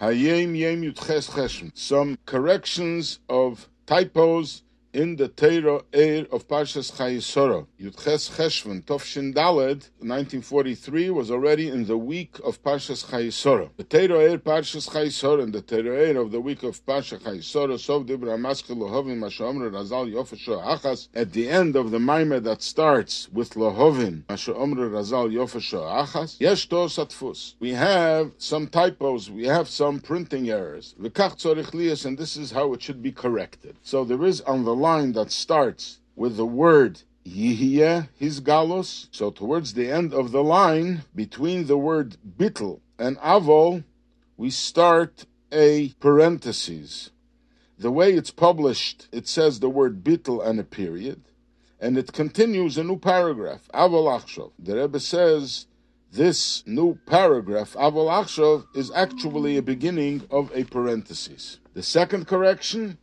Hayom Yom Yudches Cheshvan. Some corrections of typos in the Torah Or of Parshas Chayei Sarah. Yudches Cheshvan, Tovshin Daled, 1943, was already in the week of Parshas Chayei Sarah. The Torah Or Parshas Chayei Sarah and the Torah Or of the week of Parshas Chayei Sarah, Sov Dibra Maschel Lohovin Mashomr Razal Yofesho Achas, at the end of the Maimer that starts with Lohovin Mashomr Razal Yofesho Achas, Yesh Tos Atfus. We have some typos, we have some printing errors. V'kach Tzorich and this is how it should be corrected. So there is on the line that starts with the word Yihye, his galos. So towards the end of the line, between the word bittel and avol, we start a parenthesis. The way it's published, it says the word bittel and a period, and it continues a new paragraph, avol achshov. The Rebbe says this new paragraph, avol achshov, is actually a beginning of a parenthesis. The second correction,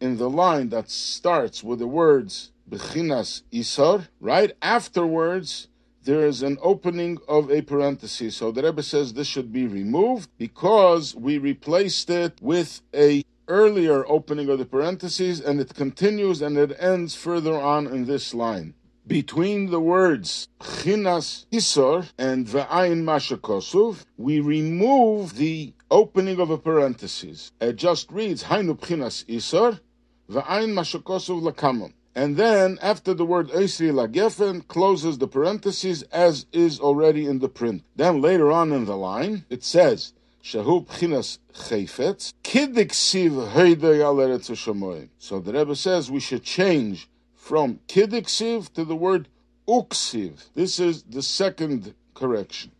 in the line that starts with the words Bechinas Isar, right afterwards there is an opening of a parenthesis. So the Rebbe says this should be removed because we replaced it with a earlier opening of the parentheses and it continues and it ends further on in this line. Between the words Chinas Isor and Ve'ayin Mashakosuv, we remove the opening of a parenthesis. It just reads Hainu Chinas Isor And then, after the word Eisri Lagefen, closes the parentheses as is already in the print. Then later on in the line, it says, Shahu Pchinas Chayfetz, Kidiksiv Heidei. So the Rebbe says we should change from kidik Kidiksiv to the word Uksiv. This is the second correction.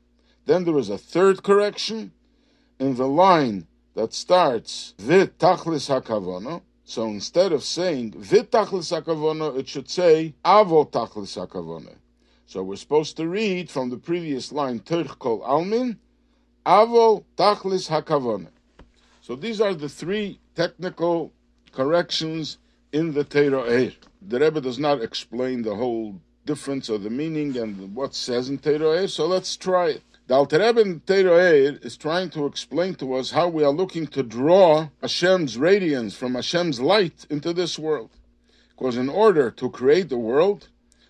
Then there is a third correction in the line that starts Vit Tachlis HaKavono, so instead of saying vitachlis it should say avol tachlis akavona. So we're supposed to read from the previous line Terch kol almin avol tachlis. So these are the three technical corrections in the Eir. The Rebbe does not explain the whole difference of the meaning and what says in Eir, so let's try it. The Alter Rebbe in Teiro is trying to explain to us how we are looking to draw Hashem's radiance from Hashem's light into this world. Because in order to create the world,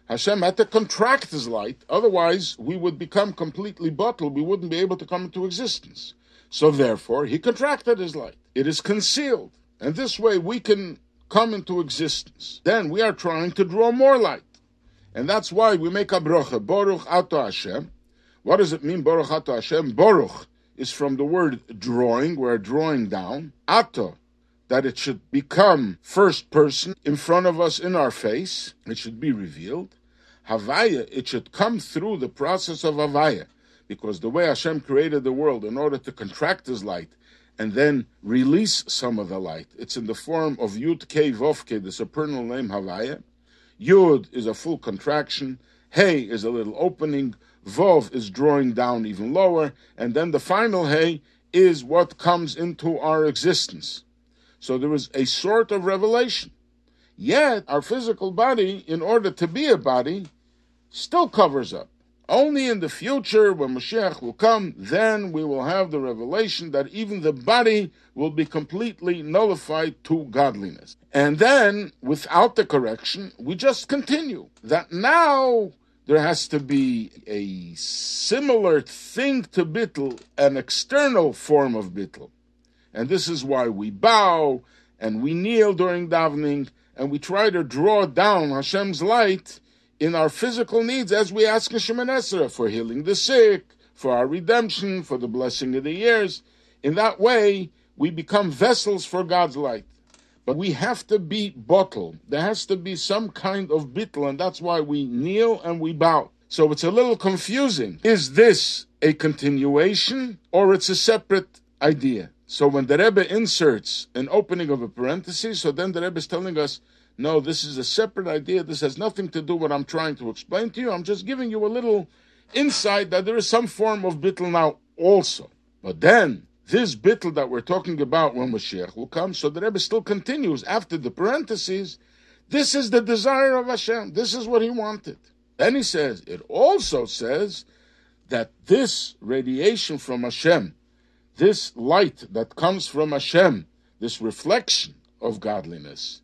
Hashem had to contract his light, otherwise we would become completely batel, we wouldn't be able to come into existence. So therefore, he contracted his light. It is concealed. And this way we can come into existence. Then we are trying to draw more light. And that's why we make a bracha, Baruch Ato Hashem, what does it mean, Baruch Ato Hashem? Baruch is from the word drawing, we're drawing down. Ato, that it should become first person in front of us in our face, it should be revealed. Havaya, it should come through the process of Havaya, because the way Hashem created the world in order to contract his light and then release some of the light, it's in the form of Yud Ke Vov Ke, the supernal name Havaya. Yud is a full contraction, Hey is a little opening, Vov is drawing down even lower, and then the final Hey is what comes into our existence. So there is a sort of revelation. Yet, our physical body, in order to be a body, still covers up. Only in the future, when Mashiach will come, then we will have the revelation that even the body will be completely nullified to godliness. And then, without the correction, we just continue. That now there has to be a similar thing to bittel, an external form of bittel. And this is why we bow and we kneel during davening and we try to draw down Hashem's light in our physical needs as we ask Hashem and Esra for healing the sick, for our redemption, for the blessing of the years. In that way, we become vessels for God's light. But we have to be batel. There has to be some kind of bittel, and that's why we kneel and we bow. So it's a little confusing. Is this a continuation or it's a separate idea? So when the Rebbe inserts an opening of a parenthesis, so then the Rebbe is telling us, no, this is a separate idea. This has nothing to do with what I'm trying to explain to you. I'm just giving you a little insight that there is some form of bittel now also. But then this bittel that we're talking about when Mashiach will come, so the Rebbe still continues after the parentheses. This is the desire of Hashem. This is what he wanted. Then he says, it also says that this radiation from Hashem this light that comes from Hashem, this reflection of godliness,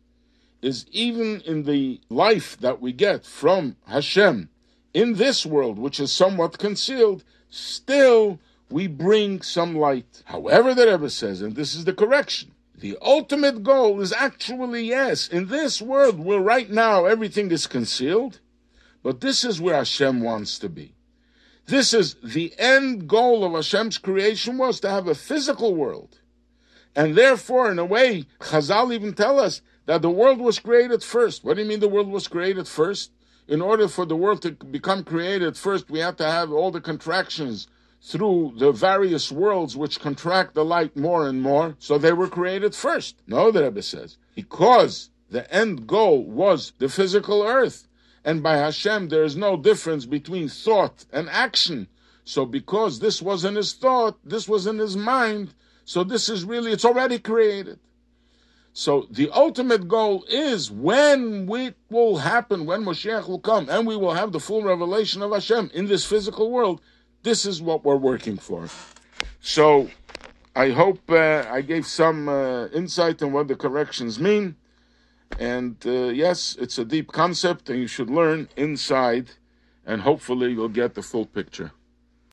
is even in the life that we get from Hashem in this world, which is somewhat concealed, still we bring some light. However, the Rebbe says, and this is the correction, the ultimate goal is actually yes, in this world where right now everything is concealed, but this is where Hashem wants to be. This is the end goal of Hashem's creation was to have a physical world. And therefore, in a way, Chazal even tell us that the world was created first. What do you mean the world was created first? In order for the world to become created first, we have to have all the contractions through the various worlds which contract the light more and more. So they were created first. No, the Rebbe says. Because the end goal was the physical earth. And by Hashem, there is no difference between thought and action. So because this was in his thought, this was in his mind, so this is really, it's already created. So the ultimate goal is when it will happen, when Moshiach will come, and we will have the full revelation of Hashem in this physical world. This is what we're working for. So I hope uh, I gave some uh, insight on what the corrections mean. And uh, yes, it's a deep concept, and you should learn inside, and hopefully you'll get the full picture.